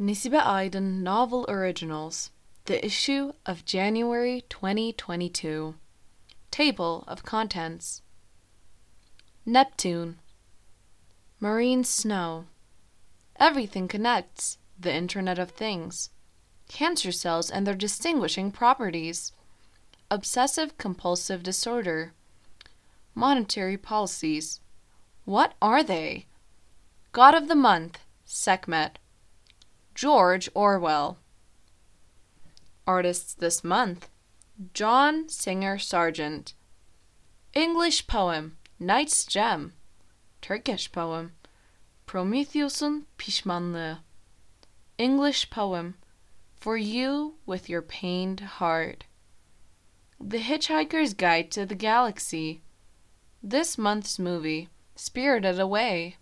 Nesibe Aydın Novel Originals, the issue of January 2022. Table of Contents Neptune, Marine Snow. Everything connects, the Internet of Things. Cancer cells and their distinguishing properties. Obsessive compulsive disorder. Monetary policies. What are they? God of the Month, Sekhmet. George Orwell. Artists this month John Singer Sargent. English poem Night's Gem. Turkish poem Prometheus'un Pişmanlığı. English poem For You with Your Pained Heart. The Hitchhiker's Guide to the Galaxy. This month's movie Spirited Away.